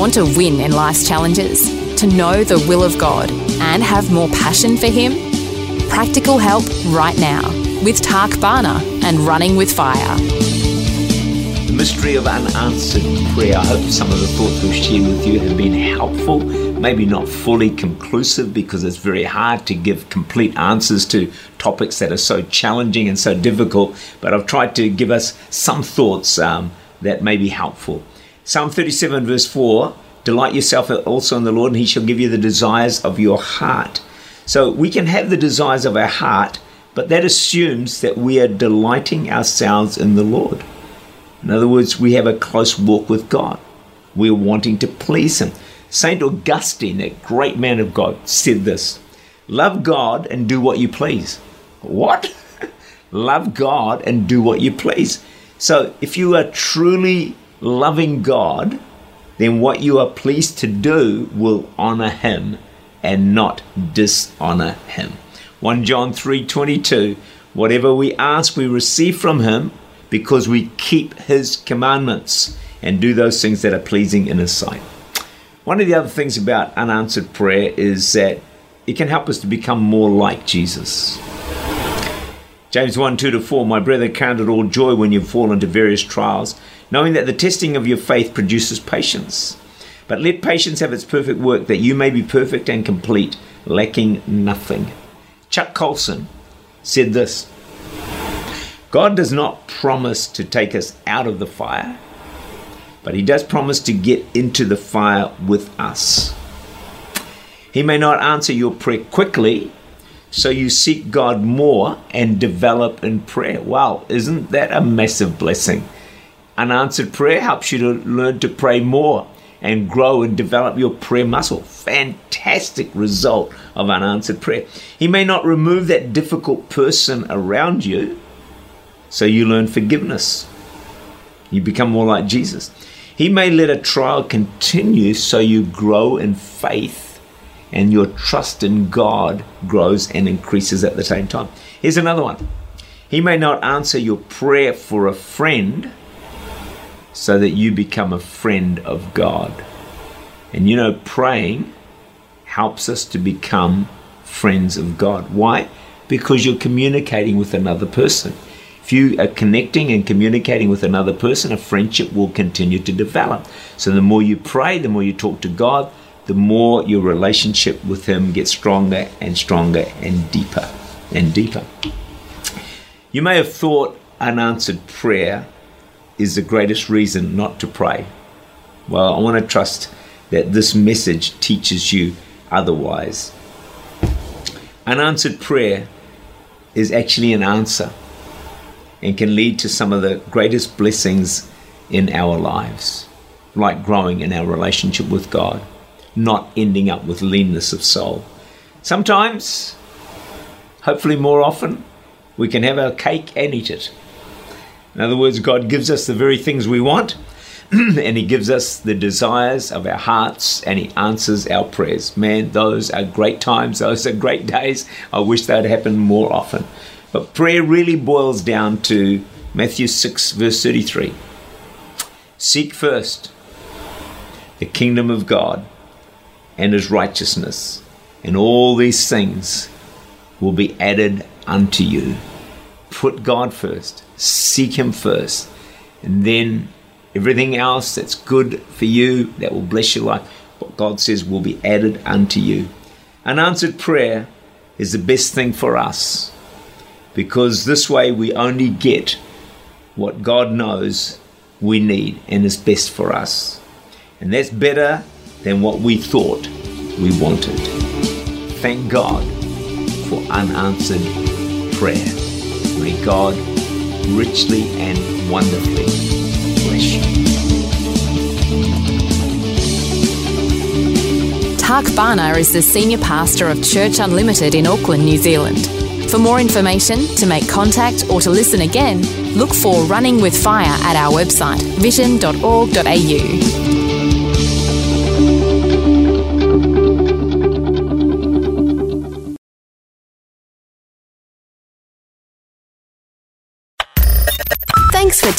Want to win in life's challenges? To know the will of God and have more passion for Him? Practical help right now with Tak Bhana and Running with Fire. The mystery of unanswered prayer. I hope some of the thoughts we've shared with you have been helpful. Maybe not fully conclusive because it's very hard to give complete answers to topics that are so challenging and so difficult, but I've tried to give us some thoughts um, that may be helpful. Psalm 37, verse 4 Delight yourself also in the Lord, and he shall give you the desires of your heart. So we can have the desires of our heart, but that assumes that we are delighting ourselves in the Lord. In other words, we have a close walk with God. We're wanting to please Him. St. Augustine, that great man of God, said this Love God and do what you please. What? Love God and do what you please. So if you are truly loving God, then what you are pleased to do will honor him and not dishonor him. 1 John 3:22 Whatever we ask we receive from him because we keep his commandments and do those things that are pleasing in his sight. One of the other things about unanswered prayer is that it can help us to become more like Jesus. James 1 2 to 4 My brother, count it all joy when you fall into various trials knowing that the testing of your faith produces patience. But let patience have its perfect work, that you may be perfect and complete, lacking nothing. Chuck Colson said this God does not promise to take us out of the fire, but He does promise to get into the fire with us. He may not answer your prayer quickly, so you seek God more and develop in prayer. Wow, isn't that a massive blessing? Unanswered prayer helps you to learn to pray more and grow and develop your prayer muscle. Fantastic result of unanswered prayer. He may not remove that difficult person around you, so you learn forgiveness. You become more like Jesus. He may let a trial continue so you grow in faith and your trust in God grows and increases at the same time. Here's another one. He may not answer your prayer for a friend so that you become a friend of God. And you know, praying helps us to become friends of God. Why? Because you're communicating with another person. If you are connecting and communicating with another person, a friendship will continue to develop. So the more you pray, the more you talk to God, the more your relationship with Him gets stronger and stronger and deeper and deeper. You may have thought unanswered prayer is the greatest reason not to pray. Well, I want to trust that this message teaches you otherwise. Unanswered prayer is actually an answer and can lead to some of the greatest blessings in our lives, like growing in our relationship with God, not ending up with leanness of soul. Sometimes, hopefully more often, we can have our cake and eat it. In other words, God gives us the very things we want, and He gives us the desires of our hearts, and He answers our prayers. Man, those are great times, those are great days. I wish they'd happen more often. But prayer really boils down to Matthew 6, verse 33. Seek first the kingdom of God and His righteousness, and all these things will be added unto you. Put God first seek Him first, and then everything else that's good for you, that will bless your life, what God says will be added unto you. Unanswered prayer is the best thing for us because this way we only get what God knows we need and is best for us. And that's better than what we thought we wanted. Thank God for unanswered prayer. May God richly and wonderfully bless you. Tak Bhana is the Senior Pastor of Church Unlimited in Auckland, New Zealand. For more information, to make contact or to listen again, look for Running with Fire at our website, vision.org.au.